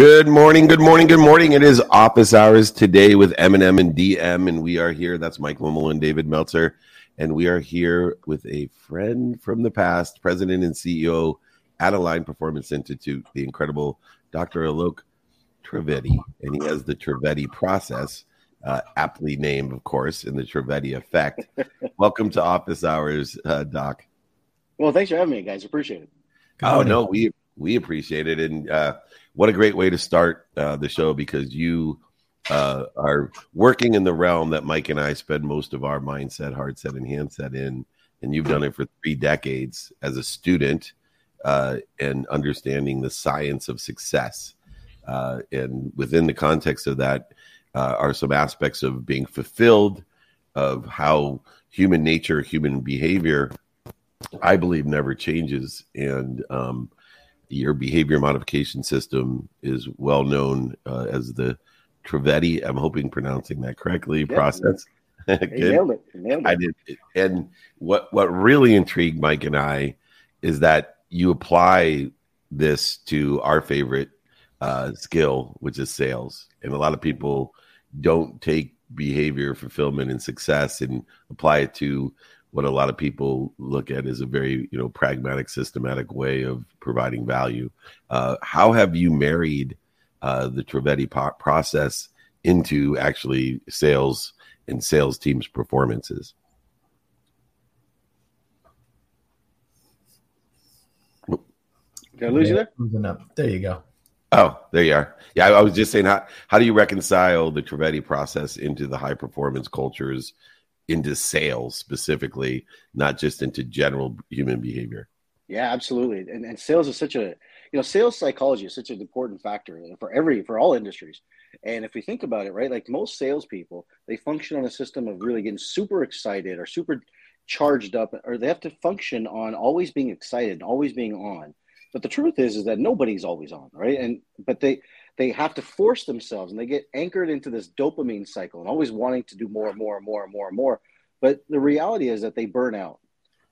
Good morning, good morning, good morning. It is office hours today with M&M and DM, and we are here. That's Mike Limmel and David Meltzer, and we are here with a friend from the past, President and CEO at Align Performance Institute, the incredible Dr. Alok Trivedi, and he has the Trivedi process, uh, aptly named, of course, in the Trivedi effect. Welcome to office hours, uh, Doc. Well, thanks for having me, guys. Appreciate it. oh no, we we appreciate it, and uh, what a great way to start uh, the show because you uh, are working in the realm that Mike and I spend most of our mindset, heart set, and handset in, and you've done it for three decades as a student uh, and understanding the science of success. Uh, and within the context of that uh, are some aspects of being fulfilled, of how human nature, human behavior, I believe, never changes, and um, your behavior modification system is well known uh, as the Trivedi. I'm hoping pronouncing that correctly. Yeah, process. nailed it. Nailed it. I did. And what what really intrigued Mike and I is that you apply this to our favorite uh, skill, which is sales. And a lot of people don't take behavior fulfillment and success and apply it to what a lot of people look at as a very you know pragmatic systematic way of providing value. Uh, how have you married uh, the Trivedi po- process into actually sales and sales teams performances? Did i lose you there? there you go. Oh, there you are. Yeah, I, I was just saying how how do you reconcile the Trivedi process into the high performance cultures into sales specifically, not just into general human behavior. Yeah, absolutely. And, and sales is such a, you know, sales psychology is such an important factor for every, for all industries. And if we think about it, right, like most salespeople, they function on a system of really getting super excited or super charged up, or they have to function on always being excited and always being on. But the truth is, is that nobody's always on, right? And but they they have to force themselves and they get anchored into this dopamine cycle and always wanting to do more and more and more and more and more. But the reality is that they burn out.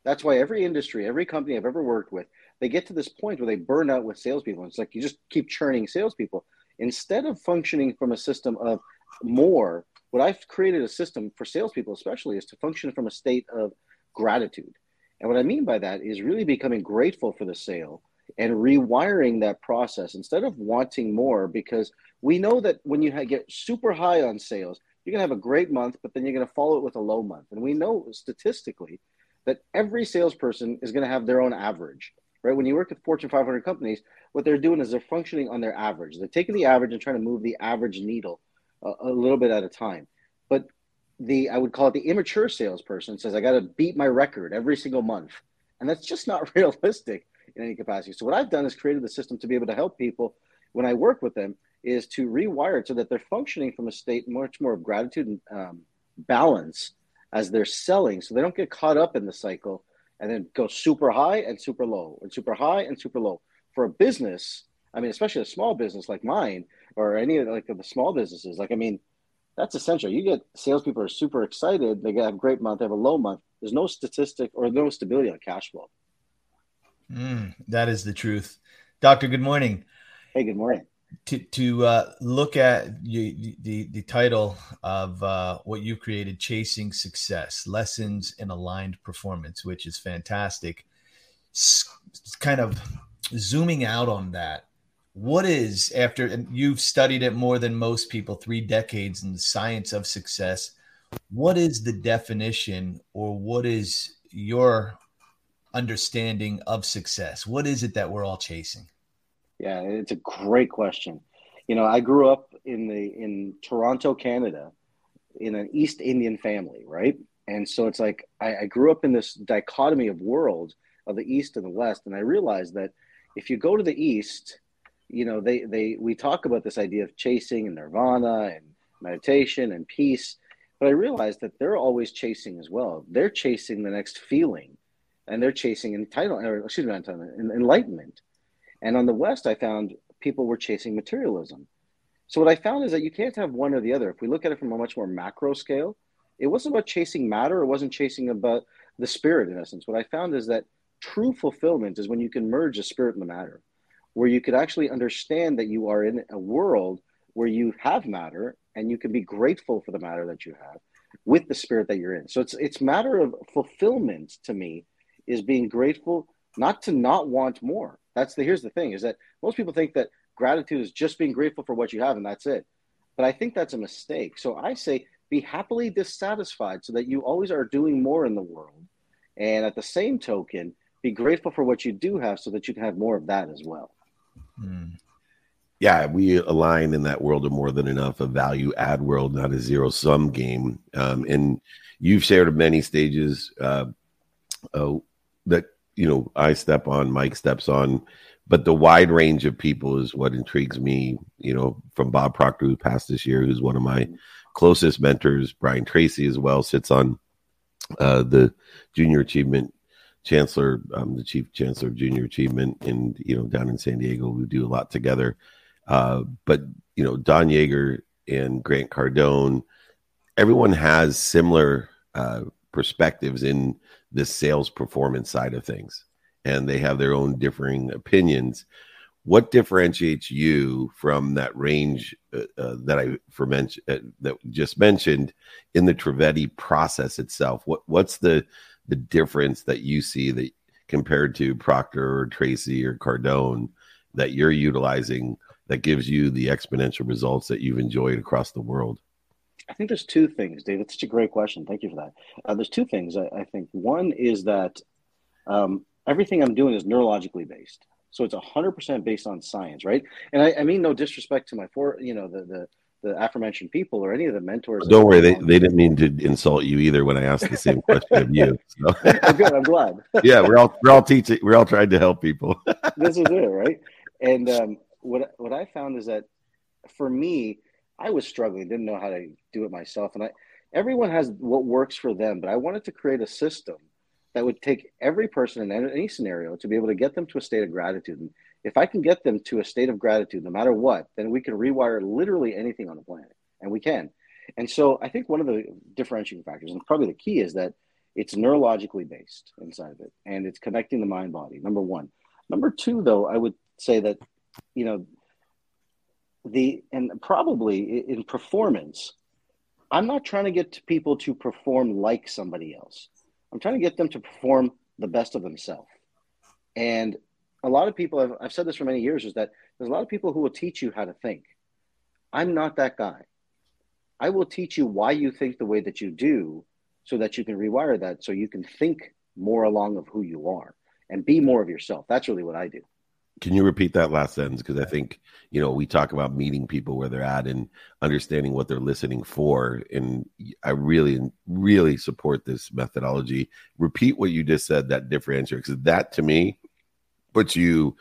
That's why every industry, every company I've ever worked with, they get to this point where they burn out with salespeople. It's like you just keep churning salespeople instead of functioning from a system of more. What I've created a system for salespeople, especially, is to function from a state of gratitude. And what I mean by that is really becoming grateful for the sale and rewiring that process instead of wanting more because we know that when you get super high on sales you're going to have a great month but then you're going to follow it with a low month. And we know statistically that every salesperson is going to have their own average right? When you work with fortune 500 companies what they're doing is they're functioning on their average. They're taking the average and trying to move the average needle a, a little bit at a time. But the i would call it the immature salesperson says i got to beat my record every single month. And that's just not realistic in any capacity. So what I've done is created the system to be able to help people when I work with them is to rewire it so that they're functioning from a state much more of gratitude and um, balance as they're selling, so they don't get caught up in the cycle and then go super high and super low and super high and super low. For a business, I mean, especially a small business like mine or any of like the small businesses, like I mean, that's essential. You get salespeople are super excited, they have a great month, they have a low month. There's no statistic or no stability on cash flow. Mm, that is the truth. Doctor, good morning. Hey, good morning. To, to uh, look at you, the, the title of uh, what you created, Chasing Success Lessons in Aligned Performance, which is fantastic. S- kind of zooming out on that, what is, after and you've studied it more than most people, three decades in the science of success, what is the definition or what is your understanding of success? What is it that we're all chasing? Yeah, it's a great question. You know, I grew up in the in Toronto, Canada, in an East Indian family, right? And so it's like I, I grew up in this dichotomy of worlds of the East and the West, and I realized that if you go to the East, you know, they they we talk about this idea of chasing and nirvana and meditation and peace, but I realized that they're always chasing as well. They're chasing the next feeling and they're chasing entitlement, or excuse me, entitlement, enlightenment. And on the West, I found people were chasing materialism. So what I found is that you can't have one or the other. If we look at it from a much more macro scale, it wasn't about chasing matter. It wasn't chasing about the spirit in essence. What I found is that true fulfillment is when you can merge the spirit and the matter. where you could actually understand that you are in a world where you have matter and you can be grateful for the matter that you have with the spirit that you're in. So it's it's matter of fulfillment to me is being grateful not to not want more. That's the here's the thing is that most people think that gratitude is just being grateful for what you have and that's it. But I think that's a mistake. So I say be happily dissatisfied so that you always are doing more in the world. And at the same token, be grateful for what you do have so that you can have more of that as well. Mm. Yeah, we align in that world of more than enough, a value add world, not a zero sum game. Um, and you've shared many stages uh, uh, that you know I step on, Mike steps on, but the wide range of people is what intrigues me. You know, from Bob Proctor, who passed this year, who's one of my closest mentors, Brian Tracy as well, sits on uh, the Junior Achievement Chancellor, um, the Chief Chancellor of Junior Achievement, and you know down in San Diego, we do a lot together. Uh, but you know, Don Yaeger and Grant Cardone, everyone has similar uh, perspectives in this sales performance side of things, and they have their own differing opinions. What differentiates you from that range uh, uh that I for mention, uh, that just mentioned in the Trivedi process itself? What what's the the difference that you see that compared to Proctor or Tracy or Cardone that you're utilizing that gives you the exponential results that you've enjoyed across the world? I think there's two things, Dave. It's such a great question. Thank you for that. Uh, there's two things. I, I, think one is that um, everything I'm doing is neurologically based, so it's 100% based on science, right? And I, I, mean no disrespect to my four, you know, the the the aforementioned people or any of the mentors. Don't worry, they, they didn't mean to insult you either when I asked the same question of you. So. I'm good. I'm glad. yeah, we're all we're all teaching. We're all trying to help people. this is it, right? And um, what what I found is that for me, I was struggling, didn't know how to do it myself, and I everyone has what works for them, but I wanted to create a system that would take every person in any scenario to be able to get them to a state of gratitude. And if I can get them to a state of gratitude, no matter what, then we can rewire literally anything on the planet, and we can. And so I think one of the differentiating factors, and probably the key, is that it's neurologically based inside of it, and it's connecting the mind body. Number one. Number two, though, I would say that you know the and probably in performance i'm not trying to get people to perform like somebody else. I'm trying to get them to perform the best of themselves. And a lot of people I've, I've said this for many years is that there's a lot of people who will teach you how to think. I'm not that guy. I will teach you why you think the way that you do so that you can rewire that so you can think more along of who you are and be more of yourself. That's really what i do can you repeat that last sentence? Because I think you know we talk about meeting people where they're at and understanding what they're listening for, and I really, really support this methodology. Repeat what you just said. That differentiator, because that to me puts you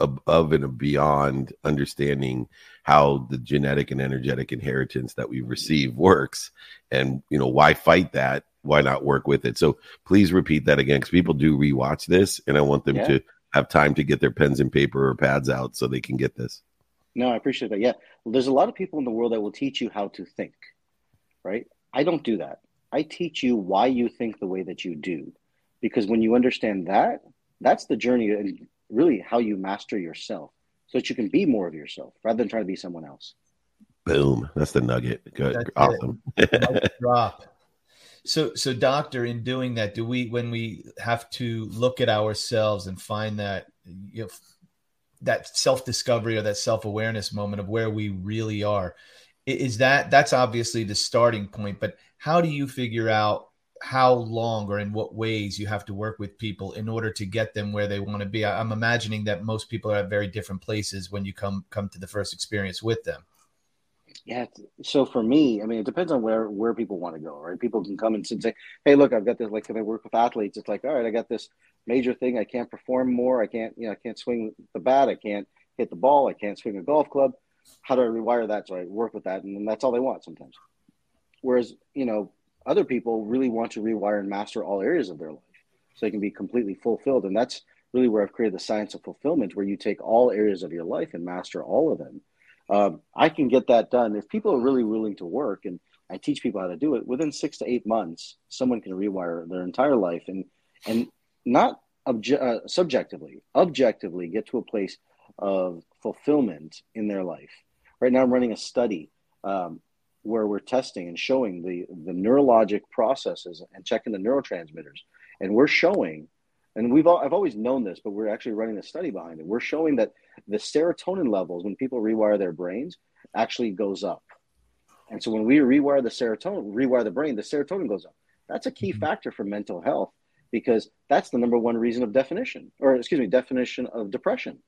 above and beyond understanding how the genetic and energetic inheritance that we receive works, and you know why fight that. Why not work with it? So please repeat that again, because people do rewatch this, and I want them yeah. to have time to get their pens and paper or pads out so they can get this. No, I appreciate that. Yeah. Well, there's a lot of people in the world that will teach you how to think, right? I don't do that. I teach you why you think the way that you do. Because when you understand that, that's the journey and really how you master yourself so that you can be more of yourself rather than trying to be someone else. Boom. That's the nugget. Good. That's awesome. drop. So, so doctor, in doing that, do we, when we have to look at ourselves and find that, you know, that self discovery or that self awareness moment of where we really are, is that that's obviously the starting point. But how do you figure out how long or in what ways you have to work with people in order to get them where they want to be? I'm imagining that most people are at very different places when you come come to the first experience with them. Yeah. So for me, I mean, it depends on where where people want to go, right? People can come and say, "Hey, look, I've got this." Like, if I work with athletes, it's like, "All right, I got this major thing. I can't perform more. I can't, you know, I can't swing the bat. I can't hit the ball. I can't swing a golf club. How do I rewire that?" So I work with that, and that's all they want sometimes. Whereas, you know, other people really want to rewire and master all areas of their life, so they can be completely fulfilled. And that's really where I've created the science of fulfillment, where you take all areas of your life and master all of them um, I can get that done if people are really willing to work and I teach people how to do it within six to eight months. Someone can rewire their entire life and and not obje- uh, subjectively, objectively get to a place of fulfillment in their life. Right now, I'm running a study um, where we're testing and showing the, the neurologic processes and checking the neurotransmitters. And we're showing, and we've all, I've always known this, but we're actually running a study behind it. We're showing that the serotonin levels when people rewire their brains actually goes up. And so when we rewire the serotonin, rewire the brain, the serotonin goes up. That's a key mm-hmm. factor for mental health because that's the number one reason of definition, or excuse me, definition of depression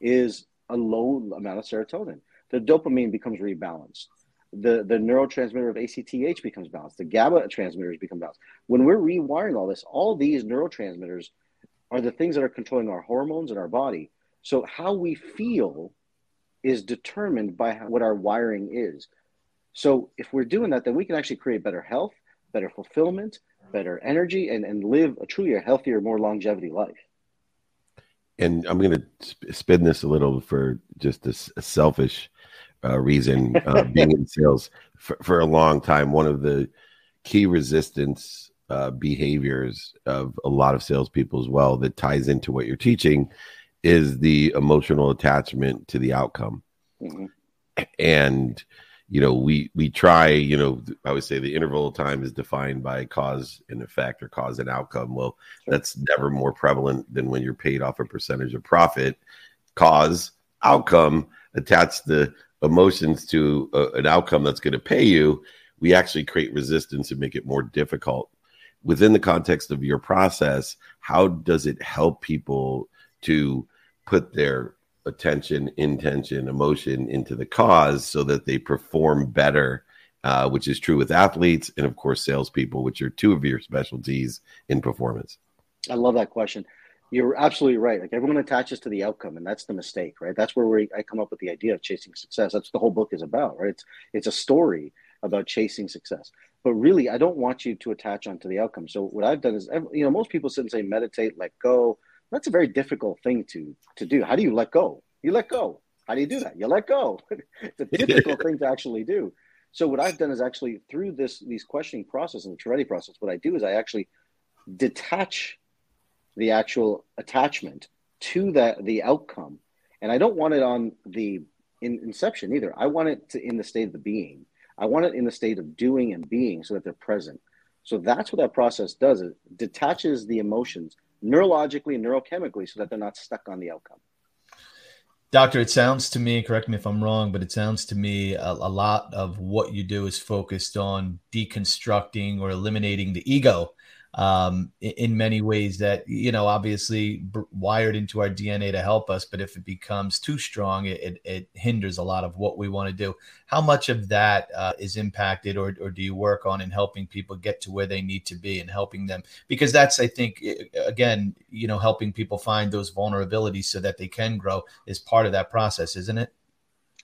is a low amount of serotonin. The dopamine becomes rebalanced. The, the neurotransmitter of ACTH becomes balanced. The GABA transmitters become balanced. When we're rewiring all this, all these neurotransmitters are the things that are controlling our hormones and our body. So how we feel is determined by what our wiring is. So if we're doing that, then we can actually create better health, better fulfillment, better energy, and, and live a truly a healthier, more longevity life. And I'm going to spin this a little for just a, a selfish uh, reason. Uh, being in sales for, for, a long time, one of the key resistance uh, behaviors of a lot of salespeople as well that ties into what you're teaching is the emotional attachment to the outcome. Mm-hmm. And you know we we try you know i would say the interval of time is defined by cause and effect or cause and outcome well sure. that's never more prevalent than when you're paid off a percentage of profit cause outcome attach the emotions to a, an outcome that's going to pay you we actually create resistance and make it more difficult within the context of your process how does it help people to put their attention, intention, emotion into the cause so that they perform better, uh, which is true with athletes and, of course, salespeople, which are two of your specialties in performance. I love that question. You're absolutely right. Like everyone attaches to the outcome, and that's the mistake, right? That's where we, I come up with the idea of chasing success. That's the whole book is about, right? It's it's a story about chasing success. But really, I don't want you to attach onto the outcome. So what I've done is, you know, most people sit and say meditate, let go, that's a very difficult thing to to do. How do you let go? You let go. How do you do that? You let go. it's a difficult thing to actually do. So what I've done is actually through this these questioning process and the Trivedi process, what I do is I actually detach the actual attachment to that the outcome, and I don't want it on the in inception either. I want it to in the state of the being. I want it in the state of doing and being, so that they're present. So that's what that process does. It detaches the emotions neurologically and neurochemically so that they're not stuck on the outcome. Doctor, it sounds to me, correct me if I'm wrong, but it sounds to me a, a, lot of what you do is focused on deconstructing or eliminating the ego um, in many ways that you know obviously wired into our DNA to help us. But if it becomes too strong, it, it, hinders a lot of what we want to do. How much of that uh, is impacted, or, or do you work on in helping people get to where they need to be and helping them? Because that's, I think, again, you know, helping people find those vulnerabilities so that they can grow is part of that process, isn't it?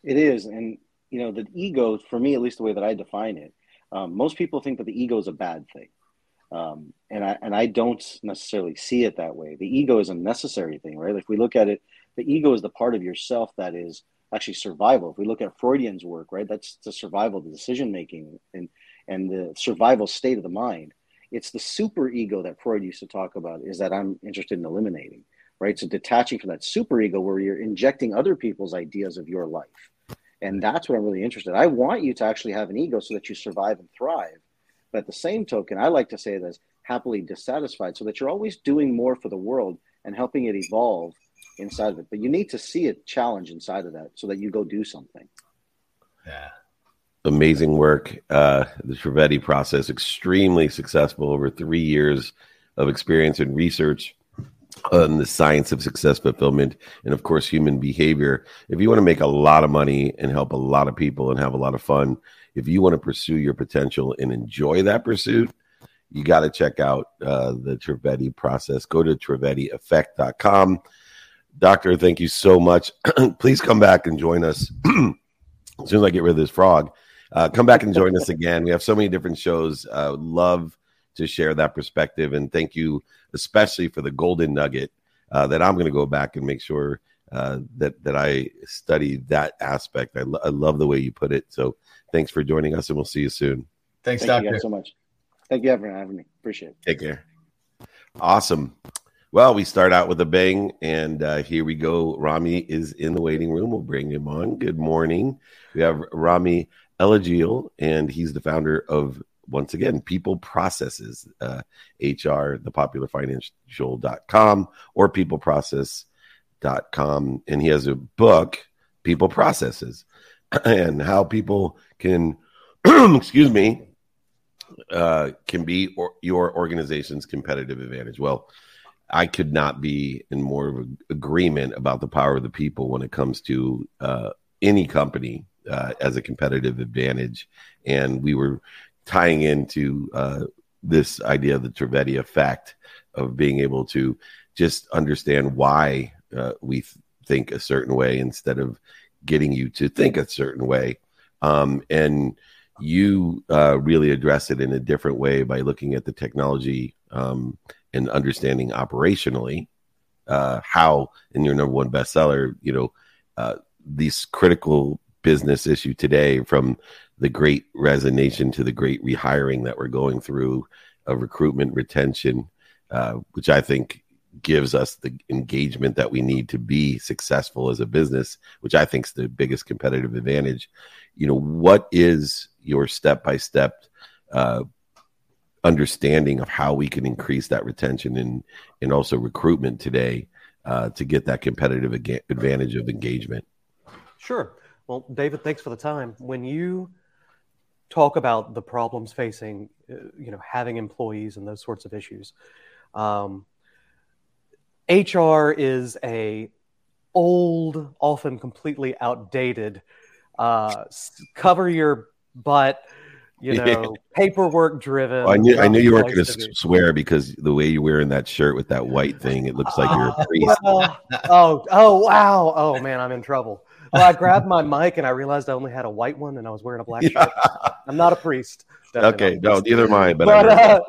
It is, and you know, the ego, for me, at least the way that I define it, um, most people think that the ego is a bad thing. Um, and I and I don't necessarily see it that way. The ego is a necessary thing, right? If we look at it, the ego is the part of yourself that is actually survival. If we look at Freudian's work, right, that's the survival, the decision making, and and the survival state of the mind. It's the super ego that Freud used to talk about. Is that I'm interested in eliminating, right? So detaching from that super ego where you're injecting other people's ideas of your life, and that's what I'm really interested. In. I want you to actually have an ego so that you survive and thrive but at the same token, I like to say that happily dissatisfied so that you're always doing more for the world and helping it evolve inside of it. But you need to see a challenge inside of that so that you go do something. Yeah. Amazing work. Uh, the Trivedi process, extremely successful over three years of experience and research on the science of success fulfillment and of course human behavior if you want to make a lot of money and help a lot of people and have a lot of fun if you want to pursue your potential and enjoy that pursuit, you got to check out uh, the Trivedi process. Go to trivedieffect.com. Doctor, thank you so much. Please come back and join us as soon as I get rid of this frog. Uh, come back and join us again. We have so many different shows. Uh, love to share that perspective. And thank you, especially for the golden nugget uh, that I'm going to go back and make sure uh, that that I study that aspect. I, lo- I love the way you put it. So Thanks for joining us, and we'll see you soon. Thanks, Thank Doctor. you guys so much. Thank you for having me. Appreciate it. Take care. Awesome. Well, we start out with a bang, and uh, here we go. Rhamy is in the waiting room. We'll bring him on. Good morning. We have Rhamy Alejeal, and he's the founder of, once again, People Processes, uh, HR, thepoplarfinancial.com or peopleprocess.com. And he has a book, People Processes, and how people can, excuse me, uh, can be or, your organization's competitive advantage. Well, I could not be in more of agreement about the power of the people when it comes to uh, any company uh, as a competitive advantage. And we were tying into uh, this idea of the Trivedi effect of being able to just understand why uh, we th- think a certain way instead of getting you to think a certain way. Um, and you uh, really address it in a different way by looking at the technology um, and understanding operationally uh, how in your number one bestseller, you know, uh, these critical business issue today from the great resignation to the great rehiring that we're going through of recruitment retention, uh, which I think gives us the engagement that we need to be successful as a business, which I think is the biggest competitive advantage. You know, what is your step by step understanding of how we can increase that retention and and also recruitment today uh, to get that competitive ag- advantage of engagement. Sure. Well, David, thanks for the time. When you talk about the problems facing, uh, you know, having employees and those sorts of issues, um, HR is a old, often completely outdated, uh, cover your butt you know, paperwork driven. Well, I knew I knew you weren't going to swear because the way you're wearing that shirt with that white thing, it looks like you're a priest. well, oh, oh, wow. Oh man, I'm in trouble. Well, I grabbed my mic and I realized I only had a white one and I was wearing a black yeah. shirt. I'm not a priest. Okay, no, neither am I. But, but uh,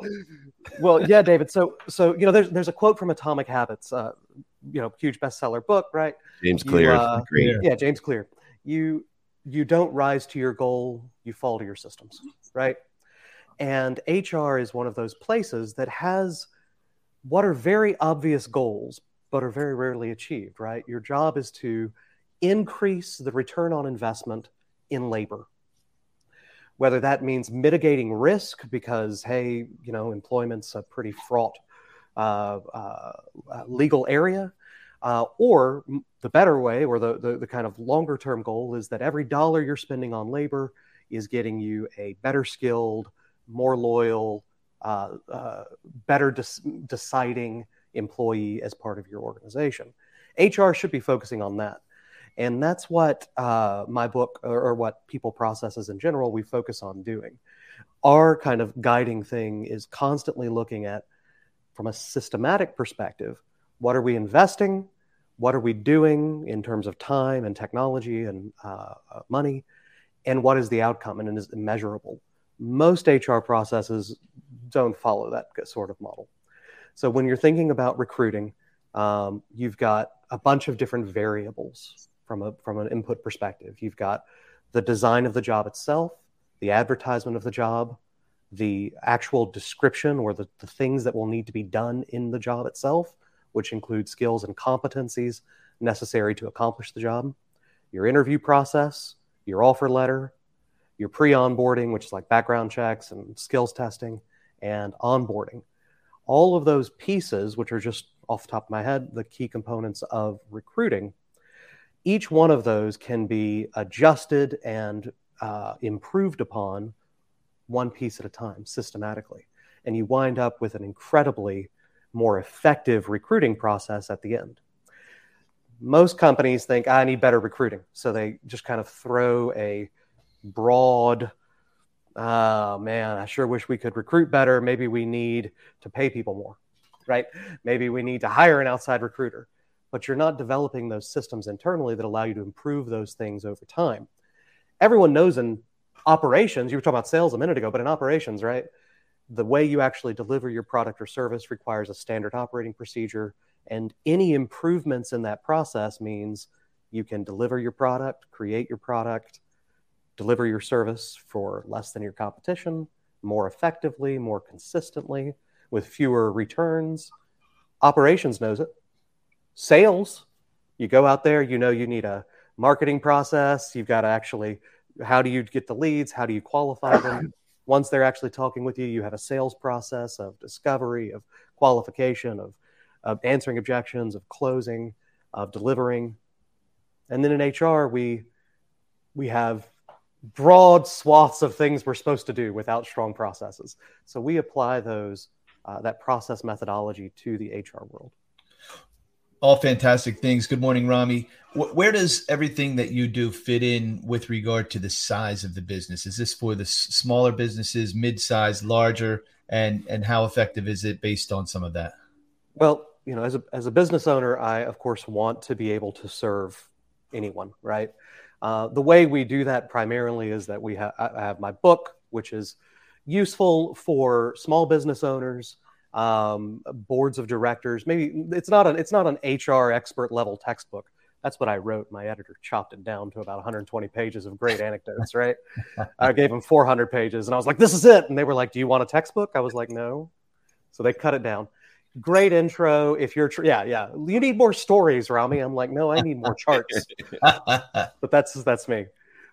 well, yeah, David. So, so you know, there's there's a quote from Atomic Habits, uh, you know, huge bestseller book, right? James Clear, uh, yeah, James Clear. You you don't rise to your goal, you fall to your systems right? And HR is one of those places that has what are very obvious goals, but are very rarely achieved, right? Your job is to increase the return on investment in labor. Whether that means mitigating risk because, hey, you know, employment's a pretty fraught uh, uh, legal area, uh, or the better way, or the, the, the kind of longer term goal is that every dollar you're spending on labor is getting you a better skilled, more loyal, uh, uh, better deciding employee as part of your organization. HR should be focusing on that. And that's what uh, my book, or, or, what people processes in general, we focus on doing. Our kind of guiding thing is constantly looking at, from a systematic perspective, what are we investing? What are we doing in terms of time and technology and uh, uh, money? and what is the outcome and is it measurable. Most HR processes don't follow that sort of model. So when you're thinking about recruiting, um, you've got a bunch of different variables from a from an input perspective. You've got the design of the job itself, the advertisement of the job, the actual description or the, the things that will need to be done in the job itself, which include skills and competencies necessary to accomplish the job, your interview process, your offer letter, your pre onboarding, which is like background checks and skills testing, and onboarding. All of those pieces, which are just off the top of my head, the key components of recruiting, each one of those can be adjusted and uh, improved upon one piece at a time systematically. And you wind up with an incredibly more effective recruiting process at the end most companies think I need better recruiting, so they just kind of throw a broad. Oh man, I sure wish we could recruit better. Maybe we need to pay people more, right? Maybe we need to hire an outside recruiter. But you're not developing those systems internally that allow you to improve those things over time. Everyone knows in operations, you were talking about sales a minute ago, but in operations, right? The way you actually deliver your product or service requires a standard operating procedure and any improvements in that process means you can deliver your product, create your product, deliver your service for less than your competition, more effectively, more consistently, with fewer returns, Operations knows it. Sales, you go out there, you know you need a marketing process. You've got to actually, how do you get the leads? How do you qualify them? Once they're actually talking with you, you have a sales process of discovery, of qualification, of, of answering objections, of closing, of delivering. And then in HR, we we have broad swaths of things we're supposed to do without strong processes. So we apply those uh, that process methodology to the HR world. All fantastic things. Good morning, Rhamy. Where does everything that you do fit in with regard to the size of the business? Is this for the smaller businesses, mid-sized, larger, and and how effective is it based on some of that? Well, you know, as a as a business owner, I of course want to be able to serve anyone, right? Uh, the way we do that primarily is that we ha- I have my book, which is useful for small business owners, um, boards of directors. Maybe it's not an it's not an HR expert level textbook. That's what I wrote. My editor chopped it down to about 120 pages of great anecdotes. Right? I gave them 400 pages, and I was like, "This is it." And they were like, "Do you want a textbook?" I was like, "No." So they cut it down great intro. If you're, tr- yeah, yeah, you need more stories, Rhamy. I'm like, no, I need more charts. but that's that's me.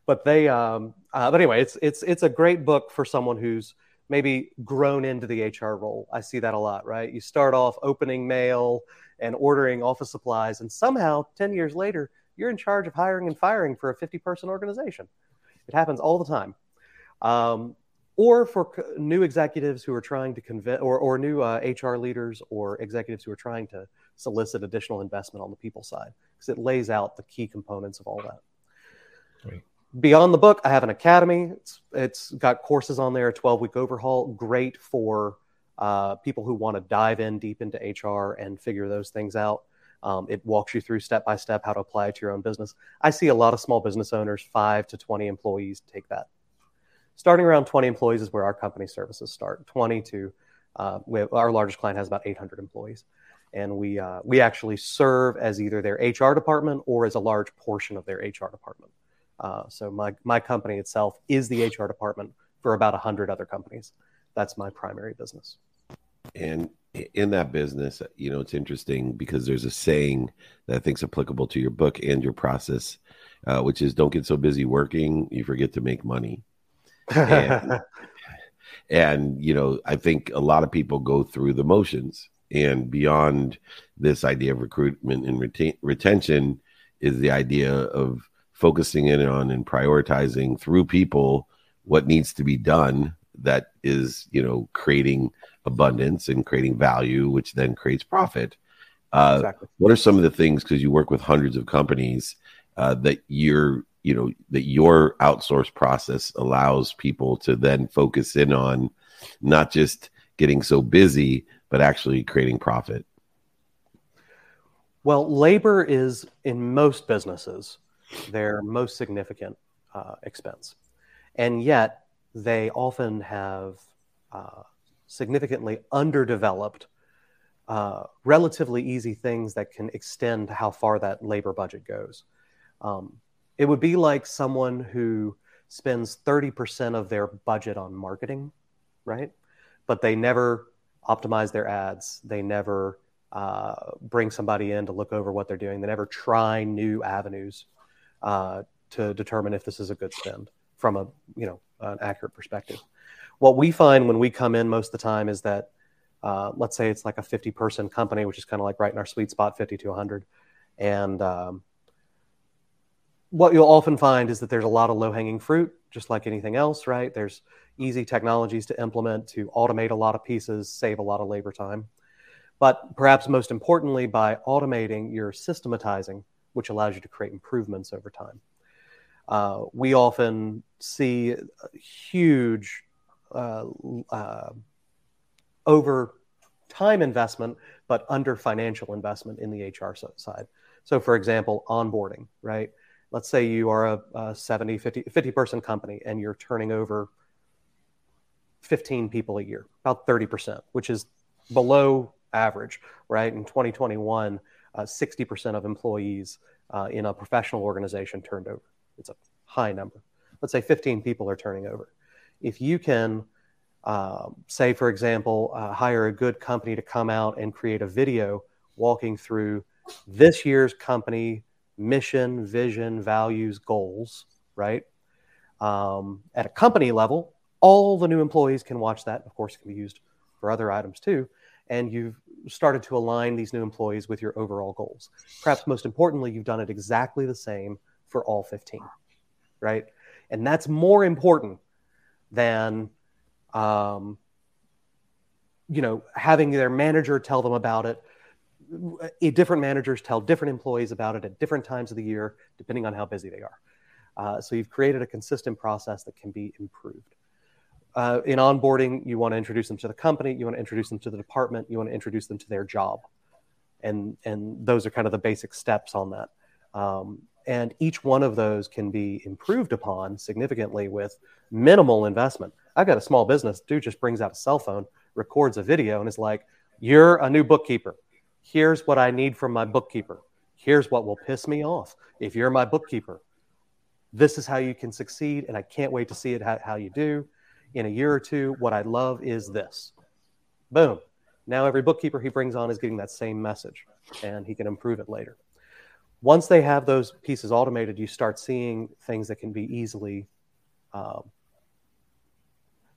But they, um, uh, but anyway, it's it's it's a great book for someone who's maybe grown into the HR role. I see that a lot, right? You start off opening mail and ordering office supplies, and somehow ten years later, you're in charge of hiring and firing for a 50 person organization. It happens all the time. Um, or for new executives who are trying to convince, or, or new uh, HR leaders or executives who are trying to solicit additional investment on the people side, because it lays out the key components of all that. Great. Beyond the book, I have an academy. It's, it's got courses on there, a 12 week overhaul, great for uh, people who want to dive in deep into HR and figure those things out. Um, it walks you through step by step how to apply it to your own business. I see a lot of small business owners, five to 20 employees, take that starting around 20 employees is where our company services start 20 to uh, have, our largest client has about 800 employees and we uh, we actually serve as either their hr department or as a large portion of their hr department uh, so my, my company itself is the hr department for about 100 other companies. That's my primary business. And in that business you know it's interesting because there's a saying that i think is applicable to your book and your process uh, which is don't get so busy working you forget to make money. And, and you know i think a lot of people go through the motions and beyond this idea of recruitment and retention is the idea of focusing in on and prioritizing through people what needs to be done that is you know creating abundance and creating value which then creates profit uh, exactly. what are some of the things because you work with hundreds of companies uh, that you're you know that your outsource process allows people to then focus in on not just getting so busy but actually creating profit well labor is in most businesses their most significant uh, expense and yet they often have uh, significantly underdeveloped uh, relatively easy things that can extend how far that labor budget goes um, it would be like someone who spends 30% of their budget on marketing, right? But they never optimize their ads. They never uh, bring somebody in to look over what they're doing. They never try new avenues uh, to determine if this is a good spend from a you know an accurate perspective. What we find when we come in most of the time is that uh, let's say it's like a 50 person company, which is kind of like right in our sweet spot, 50 to 100, and um, what you'll often find is that there's a lot of low hanging fruit, just like anything else, right? There's easy technologies to implement to automate a lot of pieces, save a lot of labor time. But perhaps most importantly, by automating, you're systematizing, which allows you to create improvements over time. Uh, we often see huge uh, uh, over time investment, but under financial investment in the HR side. So, for example, onboarding, right? let's say you are a, a 70 50, 50 person company and you're turning over 15 people a year about 30% which is below average right in 2021 uh, 60% of employees uh, in a professional organization turned over it's a high number let's say 15 people are turning over if you can uh, say, for example, uh, hire a good company to come out and create a video walking through this year's company mission, vision, values, goals, right? Um, at a company level, all the new employees can watch that. Of course, it can be used for other items too. And you've started to align these new employees with your overall goals. Perhaps most importantly, you've done it exactly the same for all 15, right? And that's more important than, um, you know, having their manager tell them about it. Different managers tell different employees about it at different times of the year, depending on how busy they are. Uh, so you've created a consistent process that can be improved. Uh, in onboarding, you want to introduce them to the company, you want to introduce them to the department, you want to introduce them to their job, and and those are kind of the basic steps on that. Um, and each one of those can be improved upon significantly with minimal investment. I've got a small business. Dude just brings out a cell phone, records a video, and is like, "You're a new bookkeeper. Here's what I need from my bookkeeper. Here's what will piss me off. If you're my bookkeeper, this is how you can succeed, and I can't wait to see it how, how you do." In a year or two, what I love is this. Boom. Now every bookkeeper he brings on is getting that same message and he can improve it later. Once they have those pieces automated, you start seeing things that can be easily um,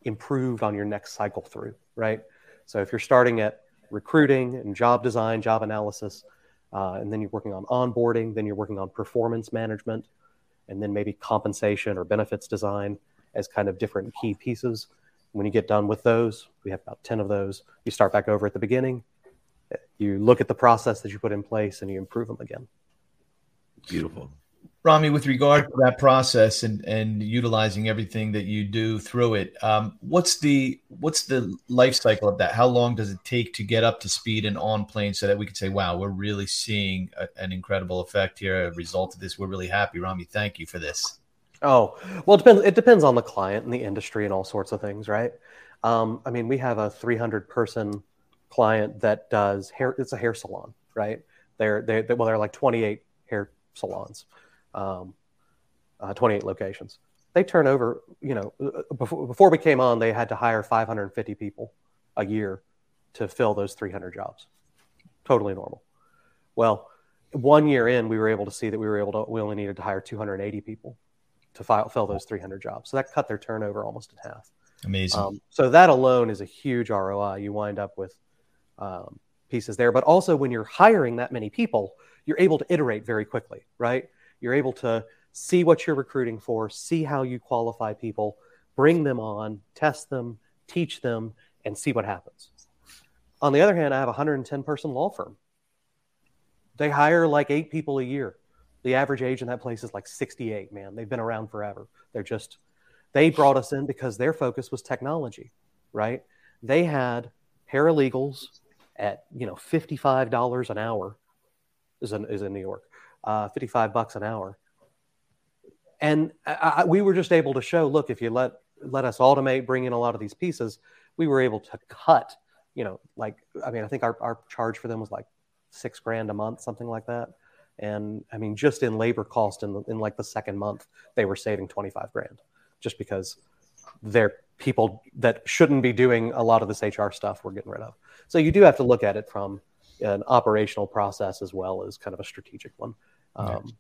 improved on your next cycle through, right? So if you're starting at recruiting and job design, job analysis, uh, and then you're working on onboarding, then you're working on performance management, and then maybe compensation or benefits design as kind of different key pieces. When you get done with those, we have about 10 of those. You start back over at the beginning. You look at the process that you put in place and you improve them again. Beautiful. Rhamy, with regard to that process and, and utilizing everything that you do through it, um, what's the what's the life cycle of that? How long does it take to get up to speed and on plane so that we can say, "Wow, we're really seeing a, an incredible effect here, a result of this. We're really happy." Rhamy, thank you for this. Oh, well, it depends. It depends on the client and the industry and all sorts of things, right? Um, I mean, we have a 300 person client that does hair. It's a hair salon, right? They're they well, they're like 28 hair salons, um, uh, 28 locations. They turn over, you know, uh, before before we came on, they had to hire 550 people a year to fill those 300 jobs. Totally normal. Well, one year in, we were able to see that we were able to. We only needed to hire 280 people to file, fill those 300 jobs. So that cut their turnover almost in half. Amazing. Um, so that alone is a huge ROI. You wind up with um, pieces there, but also when you're hiring that many people, you're able to iterate very quickly, right? You're able to see what you're recruiting for, see how you qualify people, bring them on, test them, teach them, and see what happens. On the other hand, I have a 110 person law firm. They hire like eight people a year the average age in that place is like 68, man. They've been around forever. They're just, they brought us in because their focus was technology, right? They had paralegals at, you know, $55 an hour is in, is in New York, uh, 55 bucks an hour. And I, I, we were just able to show, look, if you let, let us automate, bring in a lot of these pieces, we were able to cut, you know, like, I mean, I think our, our charge for them was like six grand a month, something like that and I mean, just in labor cost in, in like the second month, they were saving 25 grand just because they're people that shouldn't be doing a lot of this HR stuff we're getting rid of. So you do have to look at it from an operational process as well as kind of a strategic one. Um,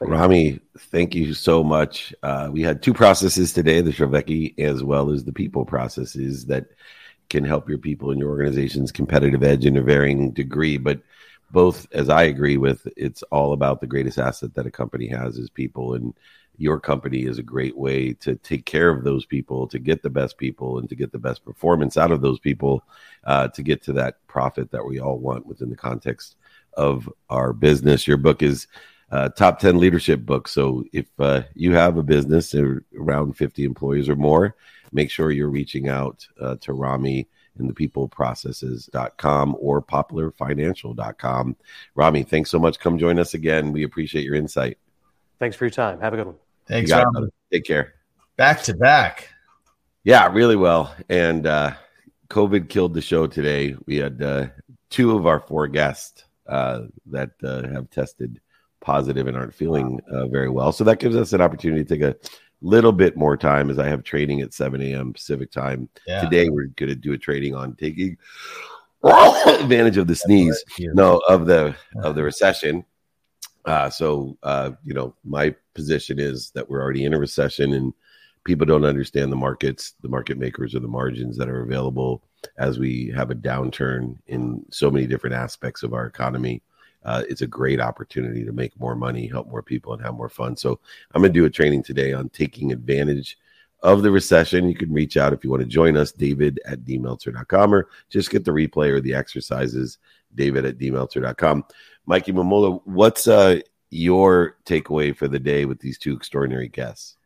Rhamy, thank you so much. Uh, we had two processes today, the Shreveki as well as the people processes that can help your people and your organization's competitive edge in a varying degree. But both as I agree with, it's all about the greatest asset that a company has is people, and your company is a great way to take care of those people, to get the best people, and to get the best performance out of those people, uh, to get to that profit that we all want within the context of our business. Your book is uh, top 10 leadership book. So if uh, you have a business around 50 employees or more, make sure you're reaching out uh, to Rhamy in the peopleprocesses.com or poplarfinancial.com. Rhamy, thanks so much. Come join us again. We appreciate your insight. Thanks for your time. Have a good one. Thanks, Rhamy. Take care. Back to back. Yeah, really well. And uh, COVID killed the show today. We had uh, two of our four guests uh, that uh, have tested positive and aren't feeling uh, very well. So that gives us an opportunity to take a little bit more time as I have trading at 7 a.m. Pacific time. Yeah. Today we're going to do a trading on taking advantage of the sneeze, no, of the of the recession. Uh, so uh, you know, my position is that we're already in a recession and people don't understand the markets, the market makers, or the margins that are available as we have a downturn in so many different aspects of our economy. Uh, it's a great opportunity to make more money, help more people, and have more fun. So I'm going to do a training today on taking advantage of the recession. You can reach out if you want to join us, david at dmeltzer.com, or just get the replay or the exercises, david at dmeltzer.com. Mikey Mamula, what's uh, your takeaway for the day with these two extraordinary guests?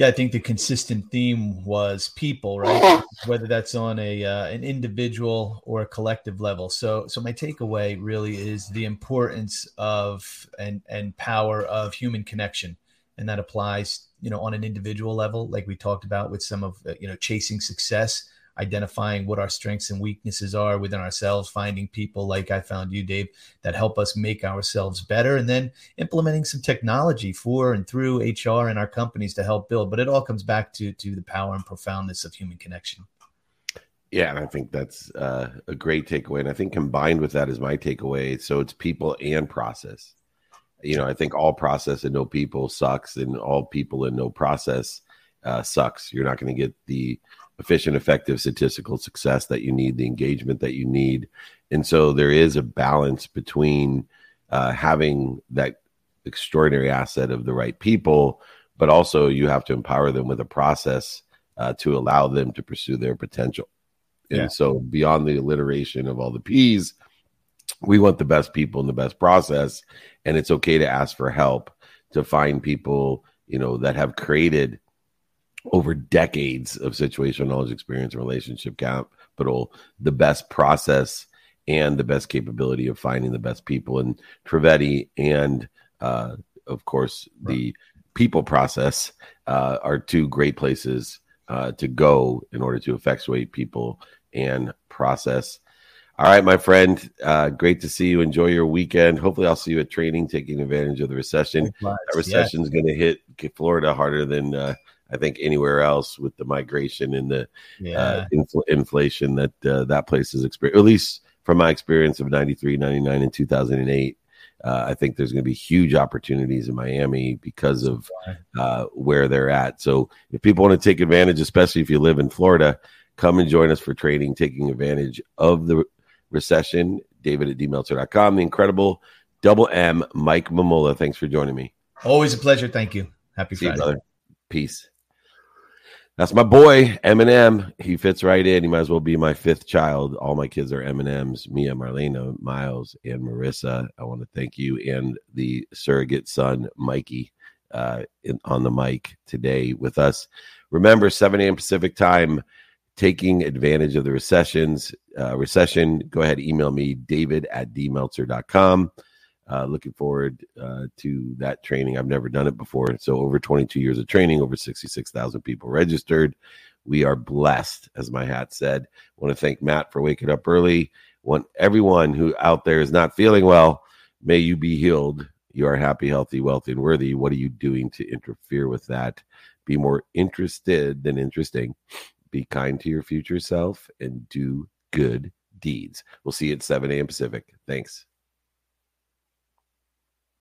Yeah, I think the consistent theme was people, right? Whether that's on a uh, an individual or a collective level. So, so my takeaway really is the importance of and and power of human connection, and that applies, you know, on an individual level, like we talked about with some of uh, you know chasing success, identifying what our strengths and weaknesses are within ourselves, finding people like I found you, Dave, that help us make ourselves better, and then implementing some technology for and through HR and our companies to help build. But it all comes back to to the power and profoundness of human connection. Yeah, and I think that's uh, a great takeaway. And I think combined with that is my takeaway. So it's people and process. You know, I think all process and no people sucks, and all people and no process uh, sucks. You're not going to get the efficient, effective statistical success that you need, the engagement that you need. And so there is a balance between uh, having that extraordinary asset of the right people, but also you have to empower them with a process uh, to allow them to pursue their potential. And Yeah. so, beyond the alliteration of all the P's, we want the best people and the best process. And it's okay to ask for help to find people, you know, that have created over decades of situational knowledge, experience, and relationship capital, the best process and the best capability of finding the best people. And Trivedi and, uh, of course, the people process uh, are two great places uh, to go in order to effectuate people and process. All right, my friend. Uh, great to see you. Enjoy your weekend. Hopefully, I'll see you at training, taking advantage of the recession. That recession is going to hit Florida harder than uh, I think anywhere else with the migration and the Yeah. uh, infl- inflation that uh, that place has experienced. At least from my experience of 93, 99, and 2008, uh, I think there's going to be huge opportunities in Miami because of uh, where they're at. So if people want to take advantage, especially if you live in Florida, come and join us for training, taking advantage of the recession. David at dmeltzer.com. The incredible double M, Mike Mamula. Thanks for joining me. Always a pleasure. Thank you. Happy See you, Friday. brother. Peace. That's my boy, Eminem. He fits right in. He might as well be my fifth child. All my kids are M&Ms, Mia, Marlena, Miles, and Marissa. I want to thank you and the surrogate son, Mikey, uh, in, on the mic today with us. Remember, 7 a.m. Pacific time, taking advantage of the recessions. Uh, recession, go ahead, email me, david at dmeltzer.com. Uh, looking forward uh, to that training. I've never done it before. So, over 22 years of training, over 66,000 people registered. We are blessed, as my hat said. want to thank Matt for waking up early. Want everyone who out there is not feeling well, may you be healed. You are happy, healthy, wealthy, and worthy. What are you doing to interfere with that? Be more interested than interesting. Be kind to your future self and do good deeds. We'll see you at 7 a.m. Pacific. Thanks.